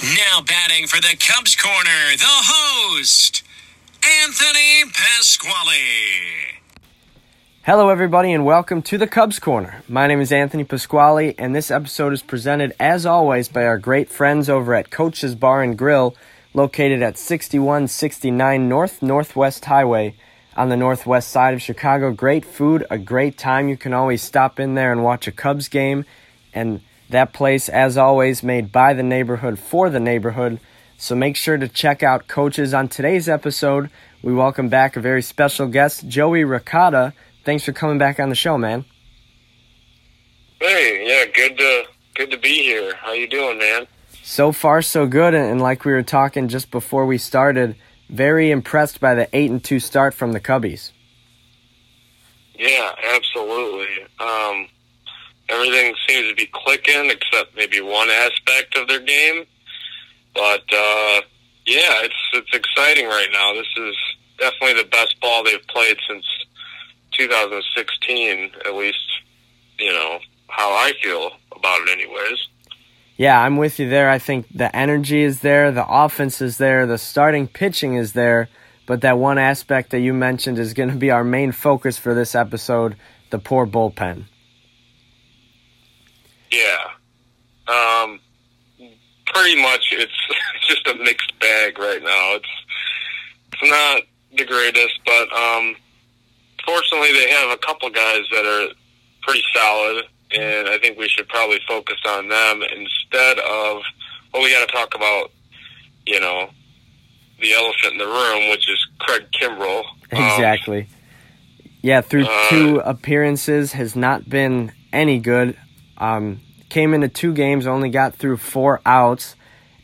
Now batting for the Cubs corner, the host, Anthony Pasquale. Hello, everybody, and welcome to the Cubs Corner. My name is Anthony Pasquale, and this episode is presented, as always, by our great friends over at Coach's Bar and Grill, located at 6169 North Northwest Highway on the northwest side of Chicago. Great food, a great time. You can always stop in there and watch a Cubs game, and that place, as always, made by the neighborhood for the neighborhood. So make sure to check out Coaches. On today's episode, we welcome back a very special guest, Joey Ricotta. Thanks for coming back on the show, man. Hey, yeah, good to good to be here. How you doing, man? So far, so good. And like we were talking just before we started, very impressed by the eight and two start from the Cubbies. Yeah, absolutely. Um, everything seems to be clicking except maybe one aspect of their game. But uh, yeah, it's it's exciting right now. This is definitely the best ball they've played since 2016, at least. You know how I feel about it, anyways. Yeah, I'm with you there. I think the energy is there, the offense is there, the starting pitching is there, but that one aspect that you mentioned is going to be our main focus for this episode the poor bullpen. Yeah. Um, pretty much it's just a mixed bag right now. It's it's not the greatest, but um, fortunately they have a couple guys that are pretty solid, and I think we should probably focus on them instead of well, we got to talk about you know the elephant in the room, which is Craig Kimbrel. Exactly. Um, yeah, through uh, two appearances has not been any good. Um, came into two games, only got through four outs,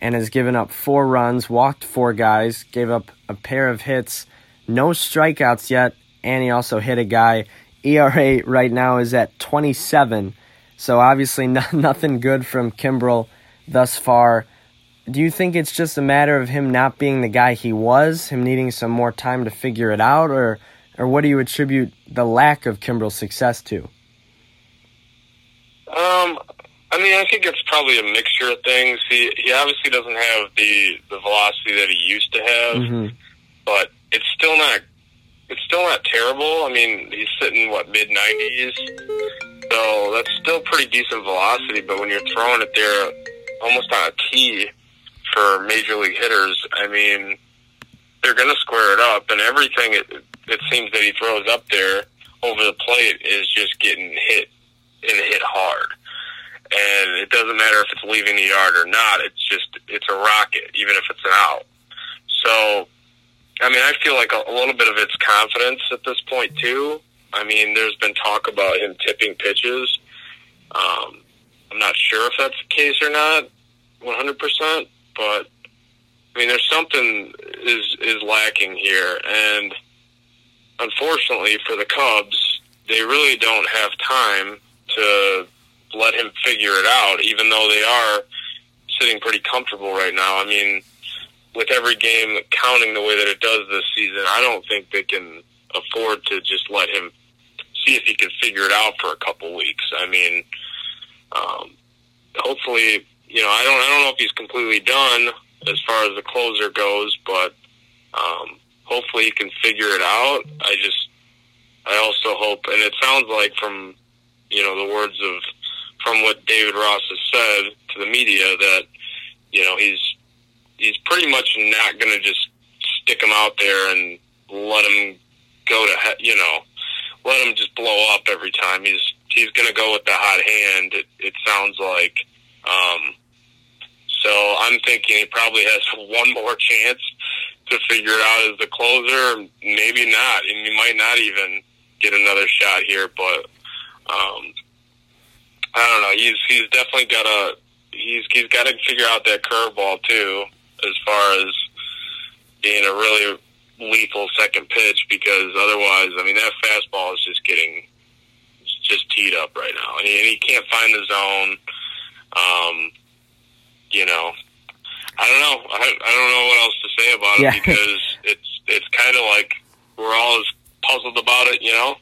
and has given up four runs, walked four guys, gave up a pair of hits, no strikeouts yet, and he also hit a guy. ERA right now is at 27, so obviously no, nothing good from Kimbrel thus far. Do you think it's just a matter of him not being the guy he was, him needing some more time to figure it out, or or what do you attribute the lack of Kimbrel's success to? Um, I mean, I think it's probably a mixture of things. He he obviously doesn't have the the velocity that he used to have, mm-hmm. but it's still not it's still not terrible. I mean, he's sitting what mid nineties, so that's still pretty decent velocity. But when you're throwing it there, almost on a tee for major league hitters, I mean, they're going to square it up, and everything it it seems that he throws up there over the plate is just getting hit and hit hard. And it doesn't matter if it's leaving the yard or not. It's just it's a rocket, even if it's an out. So, I mean, I feel like a, a little bit of it's confidence at this point too. I mean, there's been talk about him tipping pitches. Um, I'm not sure if that's the case or not, 100%. But I mean, there's something is is lacking here, and unfortunately for the Cubs, they really don't have time to let him figure it out, even though they are sitting pretty comfortable right now. I mean, with every game counting the way that it does this season, I don't think they can afford to just let him see if he can figure it out for a couple weeks. I mean, um, hopefully, you know, I don't, I don't know if he's completely done as far as the closer goes, but um, hopefully he can figure it out. I just, I also hope, and it sounds like from, you know, the words of from what David Ross has said to the media that you know he's he's pretty much not going to just stick him out there and let him go to you know let him just blow up every time. He's he's going to go with the hot hand. It, it sounds like. Um, so I'm thinking he probably has one more chance to figure it out as the closer. Maybe not, and he might not even get another shot here. But um, I don't know. He's he's definitely got a he's he's got to figure out that curveball too, as far as being a really lethal second pitch. Because otherwise, I mean, that fastball is just getting just teed up right now, and he, and he can't find the zone. Um, you know, I don't know. I, I don't know what else to say about yeah. it because it's it's kind of like we're all as puzzled about it, you know.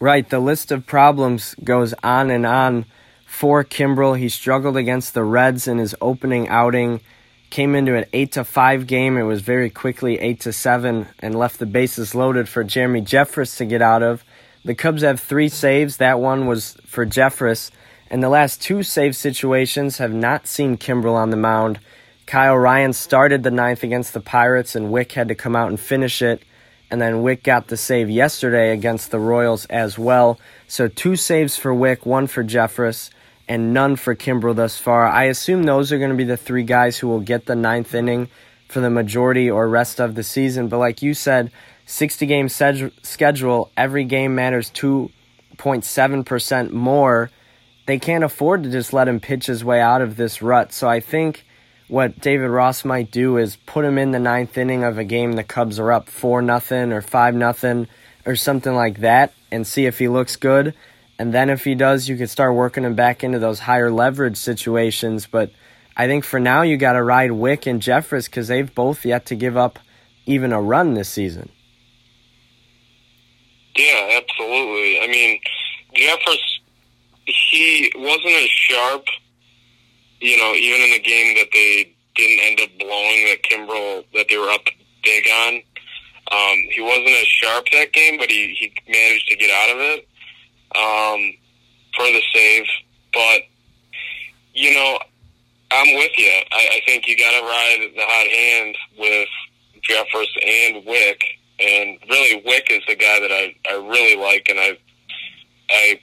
Right, the list of problems goes on and on for Kimbrel. He struggled against the Reds in his opening outing. Came into an eight to five game. It was very quickly eight to seven, and left the bases loaded for Jeremy Jeffress to get out of. The Cubs have three saves. That one was for Jeffress. And the last two save situations have not seen Kimbrel on the mound. Kyle Ryan started the ninth against the Pirates, and Wick had to come out and finish it. And then Wick got the save yesterday against the Royals as well. So two saves for Wick, one for Jeffress, and none for Kimbrel thus far. I assume those are going to be the three guys who will get the ninth inning for the majority or rest of the season. But like you said, 60 game schedule, every game matters 2.7% more. They can't afford to just let him pitch his way out of this rut. So I think what David Ross might do is put him in the ninth inning of a game the Cubs are up four nothing or five nothing or something like that and see if he looks good. And then if he does, you could start working him back into those higher leverage situations. But I think for now you got to ride Wick and Jeffress because they've both yet to give up even a run this season. Yeah, absolutely. I mean, Jeffress, he wasn't as sharp, you know, even in the game that they didn't end up blowing that Kimbrel, that they were up big on. Um, he wasn't as sharp that game, but he, he managed to get out of it um, for the save. But, you know, I'm with you. I, I think you got to ride the hot hand with Jeffress and Wick and really Wick is the guy that I I really like, and I I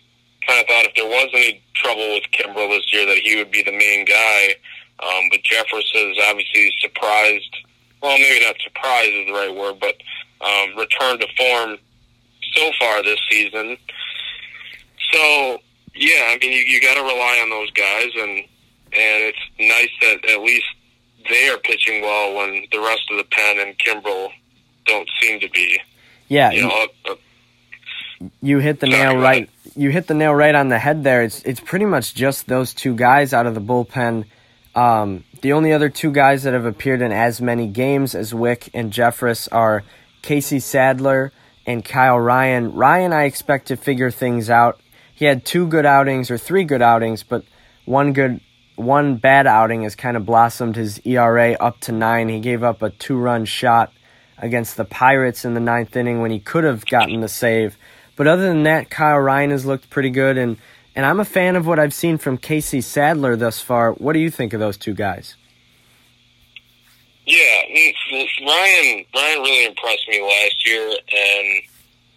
kind of thought if there was any trouble with Kimbrel this year that he would be the main guy. Um, but Jeffress is obviously surprised. Well, maybe not surprised is the right word, but um, returned to form so far this season. So yeah, I mean you, you got to rely on those guys, and and it's nice that at least they are pitching well when the rest of the pen and Kimbrel don't seem to be. Yeah, you, know, uh, you hit the nail right. You hit the nail right on the head there. It's it's pretty much just those two guys out of the bullpen. Um, the only other two guys that have appeared in as many games as Wick and Jeffress are Casey Sadler and Kyle Ryan. Ryan, I expect to figure things out. He had two good outings or three good outings, but one good, one bad outing has kind of blossomed his ERA up to nine. He gave up a two-run shot against the Pirates in the ninth inning when he could have gotten the save. But other than that, Kyle Ryan has looked pretty good, and and I'm a fan of what I've seen from Casey Sadler thus far. What do you think of those two guys? Yeah, Ryan Ryan really impressed me last year, and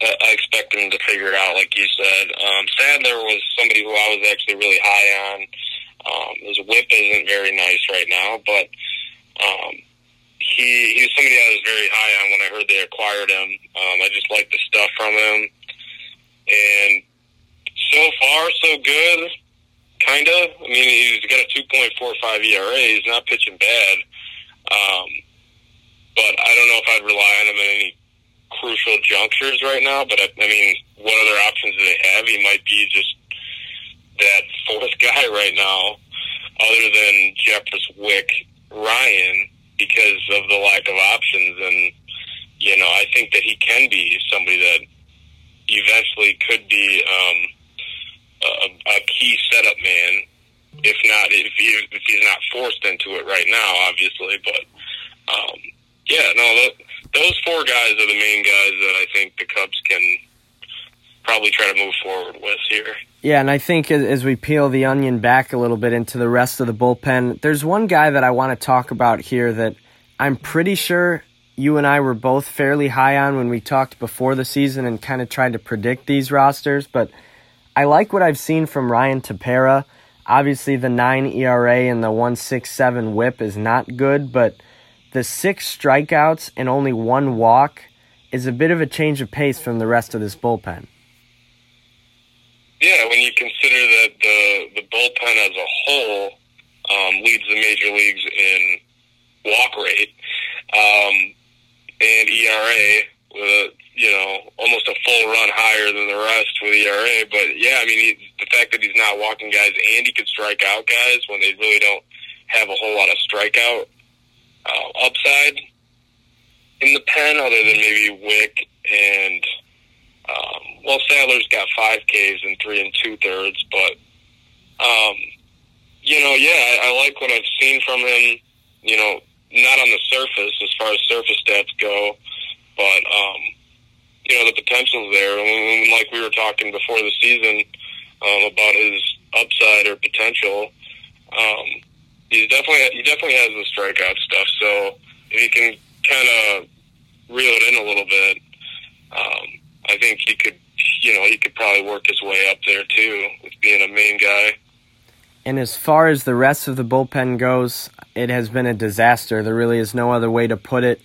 I expect him to figure it out, like you said. Um, Sadler was somebody who I was actually really high on. Um, his whip isn't very nice right now, but um, he he was somebody I was very high on when I heard they acquired him. Um, I just liked the stuff from him, and so far so good. Kinda. I mean, he's got a two point four five ERA. He's not pitching bad, um, but I don't know if I'd rely on him in any crucial junctures right now. But I, I mean, what other options do they have? He might be just that fourth guy right now, other than Jeffress Wick Ryan because of the lack of options. And, you know, I think that he can be somebody that eventually could be um, a, a key setup man. If not, if, he, if he's not forced into it right now, obviously. But, um, yeah, no, those four guys are the main guys that I think the Cubs can probably try to move forward with here. Yeah, and I think as we peel the onion back a little bit into the rest of the bullpen, there's one guy that I want to talk about here that I'm pretty sure you and I were both fairly high on when we talked before the season and kind of tried to predict these rosters, but I like what I've seen from Ryan Tepera. Obviously, the 9 ERA and the 167 whip is not good, but the six strikeouts and only one walk is a bit of a change of pace from the rest of this bullpen. Yeah, when you consider that the the bullpen as a whole um, leads the major leagues in walk rate um, and ERA with a you know almost a full run higher than the rest with ERA. But yeah, I mean he, the fact that he's not walking guys and he can strike out guys when they really don't have a whole lot of strikeout uh, upside in the pen, other than maybe Wick and um, well, Sadler's got five Ks and three and two thirds, but um, you know, yeah, I, I like what I've seen from him. You know, not on the surface as far as surface stats go, but um, you know the potential's there. And like we were talking before the season um, about his upside or potential, um, he's definitely he definitely has the strikeout stuff. So if he can kind of reel it in a little bit, um, I think he could. You know, he could probably work his way up there too with being a main guy. And as far as the rest of the bullpen goes, it has been a disaster. There really is no other way to put it.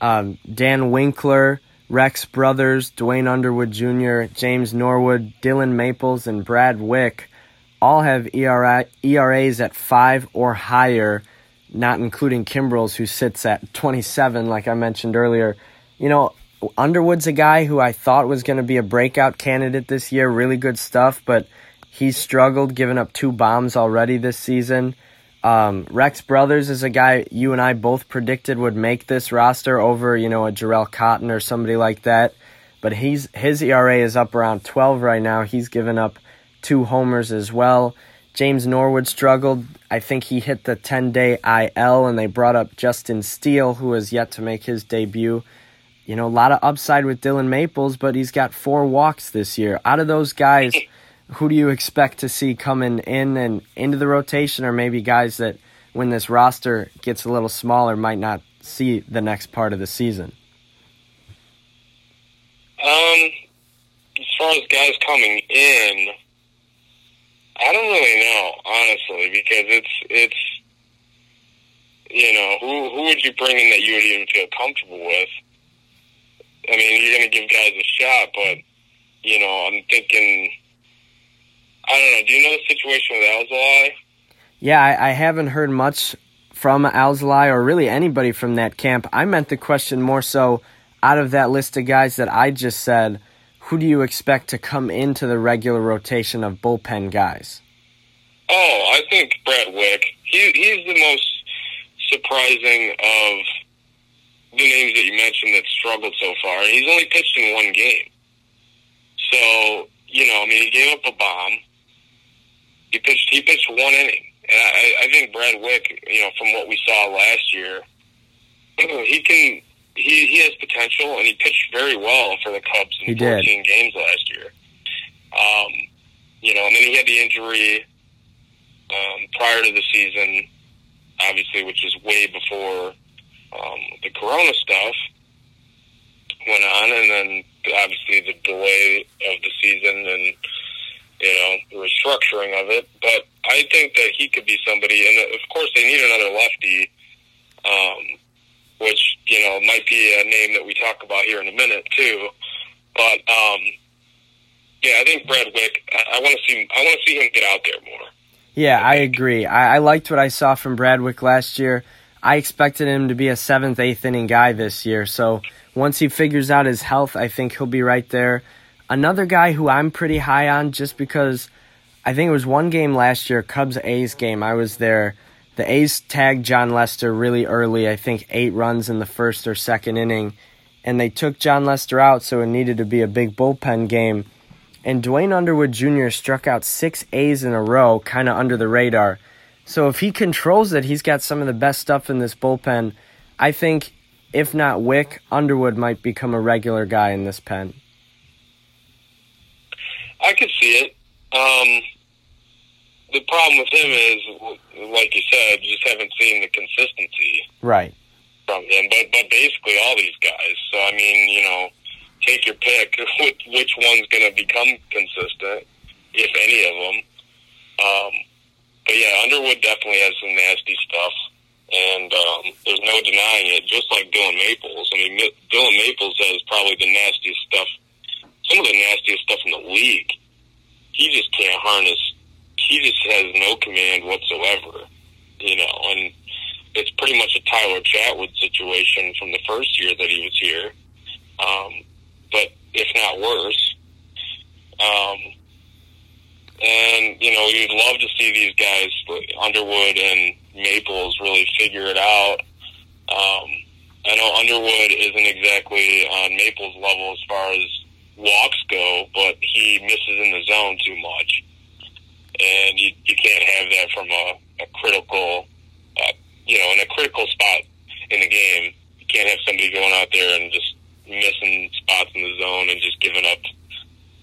Um, Dan Winkler, Rex Brothers, Duane Underwood Jr., James Norwood, Dylan Maples, and Brad Wieck all have ERA, ERAs at five or higher, not including Kimbrel's, who sits at 27, like I mentioned earlier. You know, Underwood's a guy who I thought was going to be a breakout candidate this year, really good stuff, but he's struggled, giving up two bombs already this season. Um, Rex Brothers is a guy you and I both predicted would make this roster over, you know, a Jharel Cotton or somebody like that. But he's his ERA is up around 12 right now. He's given up two homers as well. James Norwood struggled. I think he hit the 10 day IL, and they brought up Justin Steele, who has yet to make his debut. You know, a lot of upside with Dylan Maples, but he's got four walks this year. Out of those guys, who do you expect to see coming in and into the rotation, or maybe guys that when this roster gets a little smaller might not see the next part of the season? Um, as far as guys coming in, I don't really know honestly because it's it's you know who who would you bring in that you would even feel comfortable with? I mean, you're going to give guys a shot, but you know, I'm thinking I don't know. Do you know the situation with Alzolay? Yeah, I, I haven't heard much from Alzolay or really anybody from that camp. I meant the question more so out of that list of guys that I just said, who do you expect to come into the regular rotation of bullpen guys? Oh, I think Brett Wieck. He, he's the most surprising of the names that you mentioned that struggled so far. He's only pitched in one game. So, you know, I mean, he gave up a bomb. He pitched. He pitched one inning, and I, I think Brad Wieck, you know, from what we saw last year, he can. He he has potential, and he pitched very well for the Cubs in He 14 did. games last year. Um, you know, and then he had the injury um, prior to the season, obviously, which is way before um, the Corona stuff went on, and then obviously the delay of the season and you know the restructuring of it. But I think that he could be somebody, and of course they need another lefty, um, which you know might be a name that we talk about here in a minute too. But um, yeah, I think Brad Wieck. I, I want to see. I want to see him get out there more. Yeah, I agree. I, I liked what I saw from Brad Wieck last year. I expected him to be a seventh, eighth inning guy this year. So once he figures out his health, I think he'll be right there. Another guy who I'm pretty high on just because I think it was one game last year, Cubs A's game. I was there. The A's tagged Jon Lester really early, I think eight runs in the first or second inning. And they took Jon Lester out, so it needed to be a big bullpen game and Duane Underwood Jr. struck out six A's in a row, kind of under the radar. So if he controls it, he's got some of the best stuff in this bullpen. I think, if not Wick, Underwood might become a regular guy in this pen. I could see it. Um, the problem with him is, like you said, you just haven't seen the consistency Right. from him. But but basically all these guys. So I mean, you know, take your pick. Which which one's going to become consistent, if any of them. Um, but yeah, Underwood definitely has some nasty stuff, and um, there's no denying it. Just like Dylan Maples. I mean, Dylan Maples has probably the nastiest stuff, some of the nastiest stuff in the league. He just can't harness. He just has no command whatsoever. You know, and it's pretty much a Tyler Chatwood situation from the first year that he was here, um, but if not worse. Um, and you know, you'd love to see these guys, like Underwood and Maples, really figure it out. Um, I know Underwood isn't exactly on Maples' level as far as walks go, but he misses in the zone too much. and you you can't have that from a, a critical, uh, you know, in a critical spot in the game. You can't have somebody going out there and just missing spots in the zone and just giving up,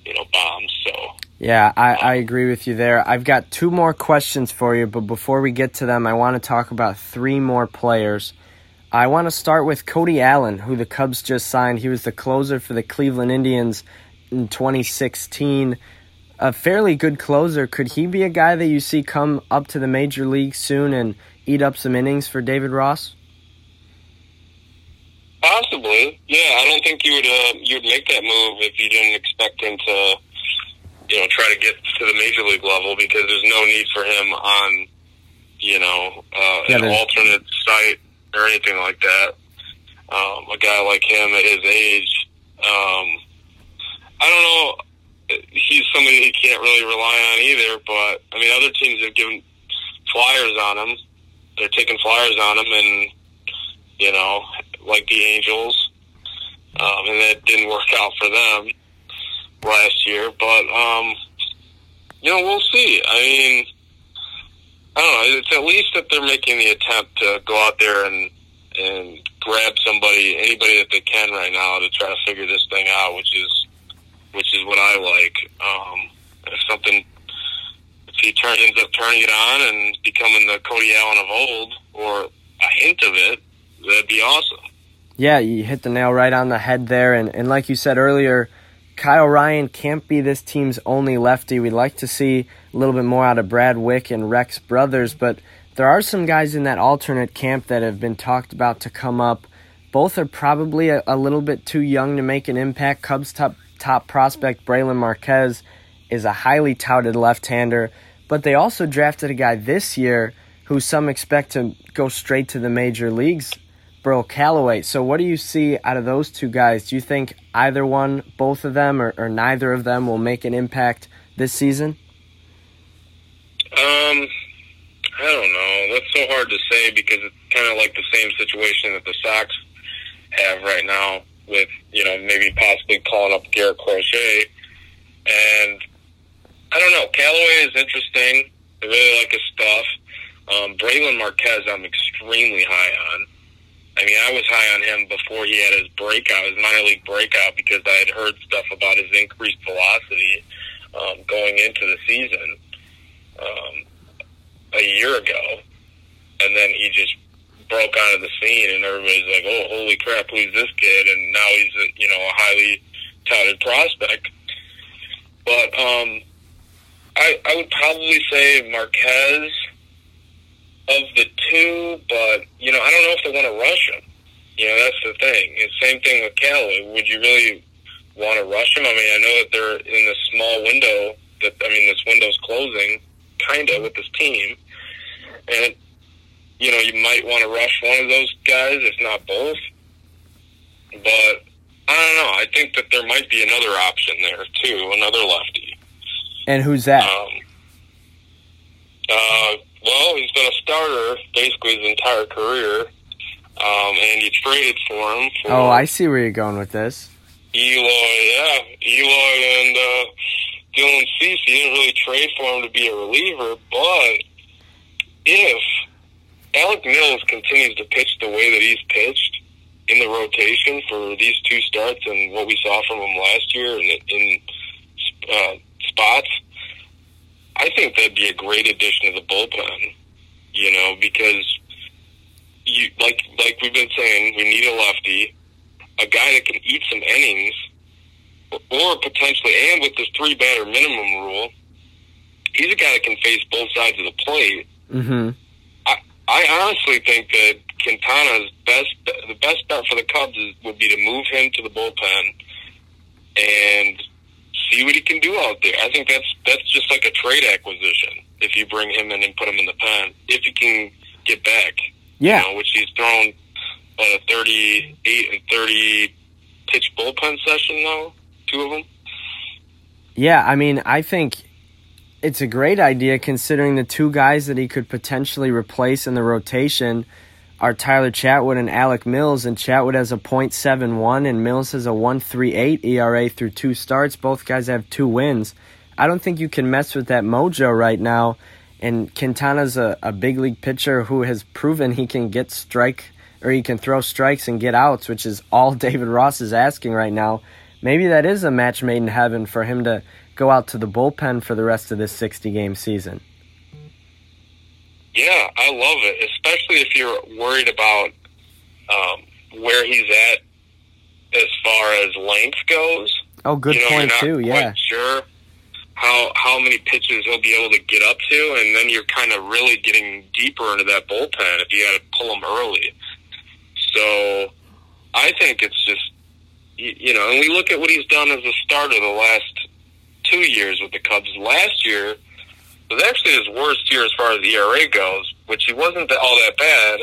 you know, bombs. So. Yeah, I, I agree with you there. I've got two more questions for you, but before we get to them, I want to talk about three more players. I want to start with Cody Allen, who the Cubs just signed. He was the closer for the Cleveland Indians in 2016. A fairly good closer. Could he be a guy that you see come up to the major league soon and eat up some innings for David Ross? Possibly, yeah. I don't think you would uh, you would make that move if you didn't expect him to, you know, try to get to the major league level because there's no need for him on, you know, uh, yeah, an alternate site or anything like that. Um, a guy like him at his age, um, I don't know. He's somebody he can't really rely on either. But I mean, other teams have given flyers on him. They're taking flyers on him, and you know, like the Angels, um, and that didn't work out for them last year. But um, you know, we'll see. I mean, I don't know. It's at least that they're making the attempt to go out there and and grab somebody, anybody that they can right now to try to figure this thing out, which is which is what I like. Um, if something, if he turn, ends up turning it on and becoming the Cody Allen of old, or a hint of it, that'd be awesome. Yeah, you hit the nail right on the head there. And, and like you said earlier, Kyle Ryan can't be this team's only lefty. We'd like to see a little bit more out of Brad Wieck and Rex Brothers, but there are some guys in that alternate camp that have been talked about to come up. Both are probably a, a little bit too young to make an impact. Cubs top, top prospect Brailyn Marquez is a highly touted left hander, but they also drafted a guy this year who some expect to go straight to the major leagues Burl Carraway. So, what do you see out of those two guys? Do you think either one, both of them, or, or neither of them will make an impact this season? Um, I don't know. That's so hard to say because it's kind of like the same situation that the Sox have right now with, you know, maybe possibly calling up Garrett Crochet. And I don't know. Carraway is interesting. I really like his stuff. Um, Brailyn Marquez, I'm extremely high on. I mean, I was high on him before he had his breakout, his minor league breakout, because I had heard stuff about his increased velocity um, going into the season um, a year ago, and then he just broke onto the scene, and everybody's like, "Oh, holy crap, who's this kid?" And now he's a, you know a highly touted prospect. But um, I I would probably say Marquez of the two, but you know, I don't know if they want to rush him. You know, that's the thing. It's same thing with Carraway. Would you really want to rush him? I mean, I know that they're in this small window. That I mean, this window's closing, kind of, with this team, and you know, you might want to rush one of those guys, if not both. But I don't know. I think that there might be another option there too, another lefty. And who's that? Um, uh, well, he's been a starter basically his entire career, um, and you traded for him. For oh, I see where you're going with this. Eloy, yeah, Eloy and uh, Dylan Cease. You didn't really trade for him to be a reliever, but if Alec Mills continues to pitch the way that he's pitched in the rotation for these two starts and what we saw from him last year in, in uh, spots, I think that'd be a great addition to the bullpen. You know, because you like like we've been saying, we need a lefty, a guy that can eat some innings, or potentially, and with this three batter minimum rule, he's a guy that can face both sides of the plate. Mm-hmm. I I honestly think that Quintana's best the best bet for the Cubs is, would be to move him to the bullpen and see what he can do out there. I think that's that's just like a trade acquisition if you bring him in and put him in the pen. If he can get back, yeah, you know, which he's thrown at a thirty-eight and thirty pitch bullpen session now, two of them. Yeah, I mean, I think it's a great idea considering the two guys that he could potentially replace in the rotation are Tyler Chatwood and Alec Mills, and Chatwood has a .71 and Mills has a 1.38 ERA through two starts. Both guys have two wins. I don't think you can mess with that mojo right now. And Quintana's a, a big league pitcher who has proven he can get strike or he can throw strikes and get outs, which is all David Ross is asking right now. Maybe that is a match made in heaven for him to go out to the bullpen for the rest of this 60 game season. Yeah, I love it, especially if you're worried about um, where he's at as far as length goes. Oh, good you know, point too. Yeah, sure how how many pitches he'll be able to get up to, and then you're kind of really getting deeper into that bullpen if you got to pull him early. So I think it's just you know, and we look at what he's done as a starter the last two years with the Cubs. Last year was actually his worst year as far as the ERA goes, which he wasn't all that bad.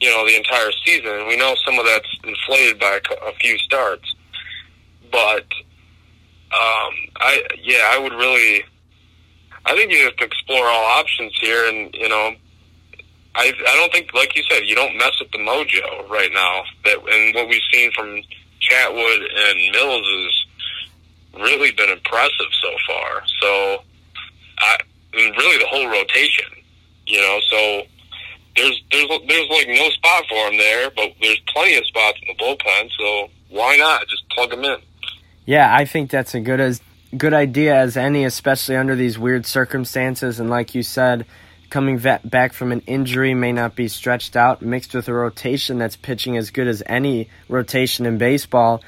You know, the entire season. We know some of that's inflated by a few starts, but um, I yeah, I would really. I think you have to explore all options here, and you know, I I don't think, like you said, you don't mess with the mojo right now. That and what we've seen from Chatwood and Mills has really been impressive so far. So, I and really the whole rotation, you know. So there's there's there's like no spot for him there, but there's plenty of spots in the bullpen. So why not just plug him in? Yeah, I think that's a good as good idea as any, especially under these weird circumstances. And like you said, coming back from an injury may not be stretched out, mixed with a rotation that's pitching as good as any rotation in baseball.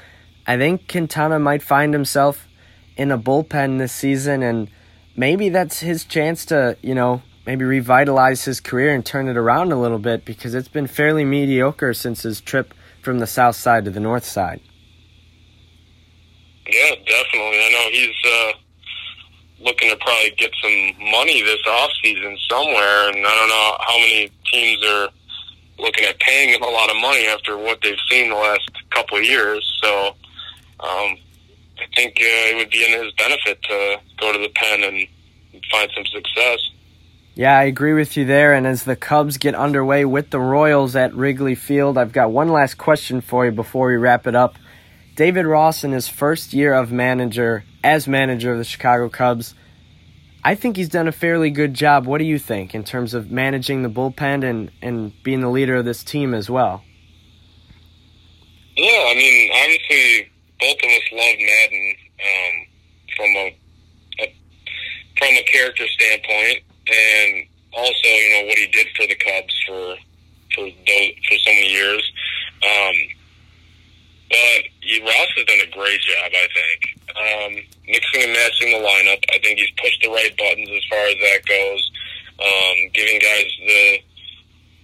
I think Quintana might find himself in a bullpen this season, and maybe that's his chance to, you know, maybe revitalize his career and turn it around a little bit because it's been fairly mediocre since his trip from the south side to the north side. Yeah, definitely. I know he's uh, looking to probably get some money this off season somewhere, and I don't know how many teams are looking at paying him a lot of money after what they've seen the last couple of years. So um, I think uh, it would be in his benefit to go to the pen and find some success. Yeah, I agree with you there. And as the Cubs get underway with the Royals at Wrigley Field, I've got one last question for you before we wrap it up. David Ross in his first year of manager as manager of the Chicago Cubs, I think he's done a fairly good job. What do you think in terms of managing the bullpen and, and being the leader of this team as well? Yeah, I mean, obviously, both of us love Maddon um, from a, a from a character standpoint, and also, you know, what he did for the Cubs for for those, for so many years. Um, but Ross has done a great job, I think. Um, mixing and matching the lineup. I think he's pushed the right buttons as far as that goes. Um, giving guys the,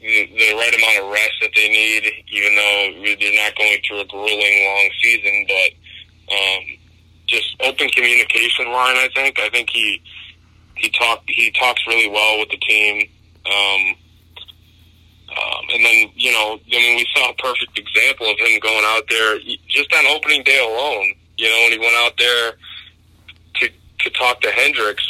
the the right amount of rest that they need, even though they're not going through a grueling long season. But um, just open communication line. I think. I think he he talk he talks really well with the team. Um, um, and then, you know, I mean, we saw a perfect example of him going out there just on opening day alone. You know, when he went out there to to talk to Hendricks,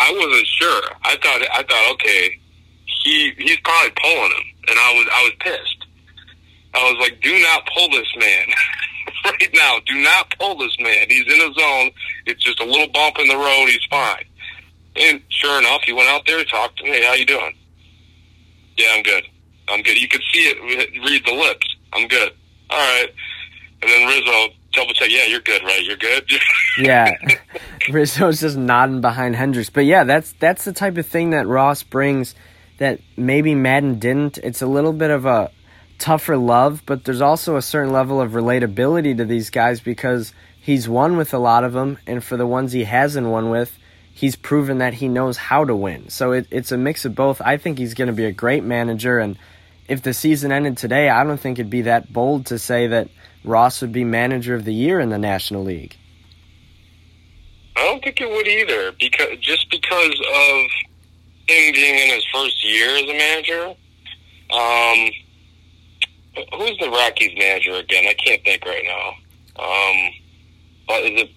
I wasn't sure. I thought I thought, okay, he he's probably pulling him, and I was I was pissed. I was like, do not pull this man right now. Do not pull this man. He's in a zone. It's just a little bump in the road. He's fine. And sure enough, he went out there, and talked to me. Hey, how you doing? Yeah, I'm good. I'm good. You could see it read the lips. I'm good. All right. And then Rizzo double check. Yeah, you're good, right? You're good. yeah, Rizzo's just nodding behind Hendricks. But yeah, that's that's the type of thing that Ross brings that maybe Maddon didn't. It's a little bit of a tougher love, but there's also a certain level of relatability to these guys because he's won with a lot of them, and for the ones he hasn't won with, he's proven that he knows how to win. So it, it's a mix of both. I think he's going to be a great manager, and if the season ended today, I don't think it'd be that bold to say that Ross would be manager of the year in the National League. I don't think it would either, because just because of him being in his first year as a manager. Um, who's the Rockies manager again? I can't think right now. Um, but is it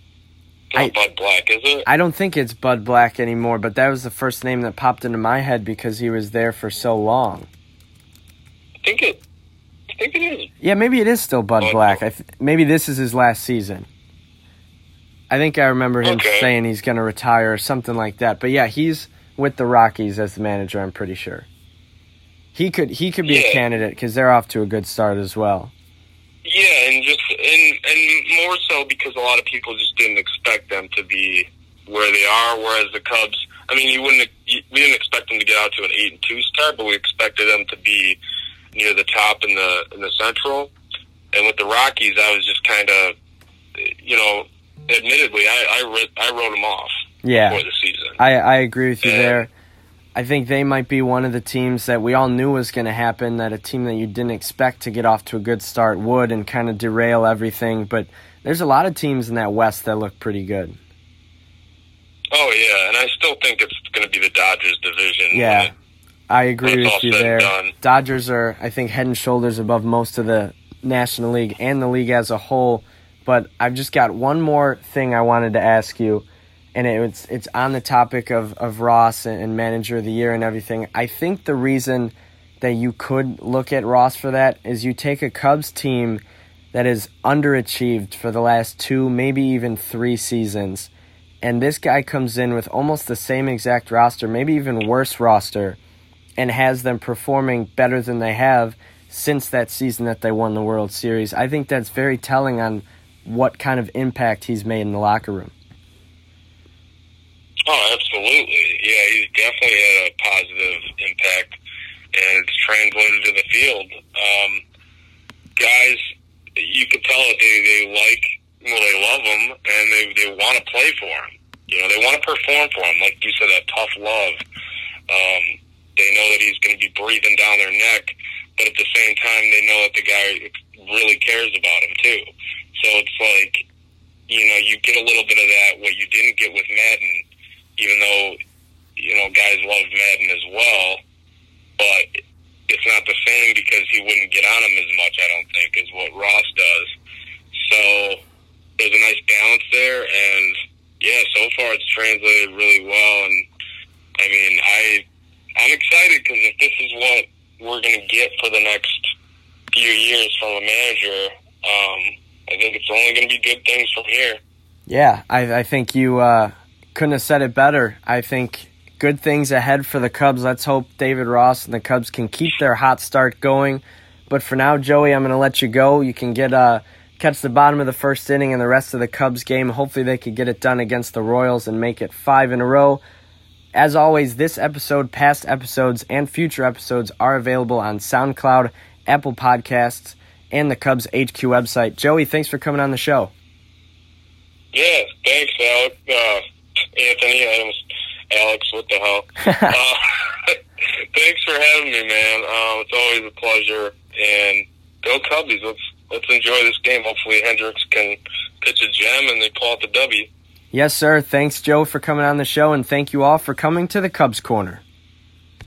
I, Bud Black, is it? I don't think it's Bud Black anymore, but that was the first name that popped into my head because he was there for so long. I think it. Think it is. Yeah, maybe it is still Bud, Black. I th- maybe this is his last season. I think I remember him Okay. saying he's going to retire or something like that. But yeah, he's with the Rockies as the manager. I'm pretty sure. He could he could be a candidate because they're off to a good start as well. Yeah, and just and and more so because a lot of people just didn't expect them to be where they are. Whereas the Cubs, I mean, you wouldn't you, we didn't expect them to get out to an eight and two start, but we expected them to be near the top in the in the Central. And with the Rockies, I was just kind of, you know, admittedly, I I, read, I wrote them off Yeah, before the season. I I agree with you Yeah. there. I think they might be one of the teams that we all knew was going to happen. That a team that you didn't expect to get off to a good start would and kind of derail everything. But there's a lot of teams in that West that look pretty good. Oh yeah, and I still think it's going to be the Dodgers division. Yeah, I agree with you there. Dodgers are, I think, head and shoulders above most of the National League and the league as a whole. But I've just got one more thing I wanted to ask you, and it's it's on the topic of, of Ross and, and manager of the year and everything. I think the reason that you could look at Ross for that is you take a Cubs team that is underachieved for the last two, maybe even three seasons. And this guy comes in with almost the same exact roster, maybe even worse roster, and has them performing better than they have since that season that they won the World Series. I think that's very telling on what kind of impact he's made in the locker room. Oh, absolutely. Yeah, he's definitely had a positive impact, and it's translated to the field. Um, guys, you could tell that they, they like, well, they love him, and they, they want to play for him. You know, they want to perform for him. Like you said, that tough love. Um, they know that he's going to be breathing down their neck, but at the same time, they know that the guy really cares about him, too. So it's like, you know, you get a little bit of that, what you didn't get with Maddon even though you know guys love Maddon as well, but it's not the same because he wouldn't get on him as much. I don't think as what Ross does. So there's a nice balance there, and yeah, so far it's translated really well. And I mean, I I'm excited because if this is what we're going to get for the next few years from a manager, um, I think it's only going to be good things from here. Yeah, I, I think you uh, couldn't have said it better. I think good things ahead for the Cubs. Let's hope David Ross and the Cubs can keep their hot start going. But for now, Joey, I'm going to let you go. You can get uh, catch the bottom of the first inning and the rest of the Cubs game. Hopefully, they could get it done against the Royals and make it five in a row. As always, this episode, past episodes, and future episodes are available on SoundCloud, Apple Podcasts, and the Cubs HQ website. Joey, thanks for coming on the show. Yeah, thanks, Alex. Uh, Anthony, Adams, Alex, what the hell? uh, thanks for having me, man. Um, it's always a pleasure. And go Cubbies. Let's let's enjoy this game. Hopefully, Hendricks can pitch a gem and they pull out the W. Yes, sir. Thanks, Joe, for coming on the show, and thank you all for coming to the Cubs Corner.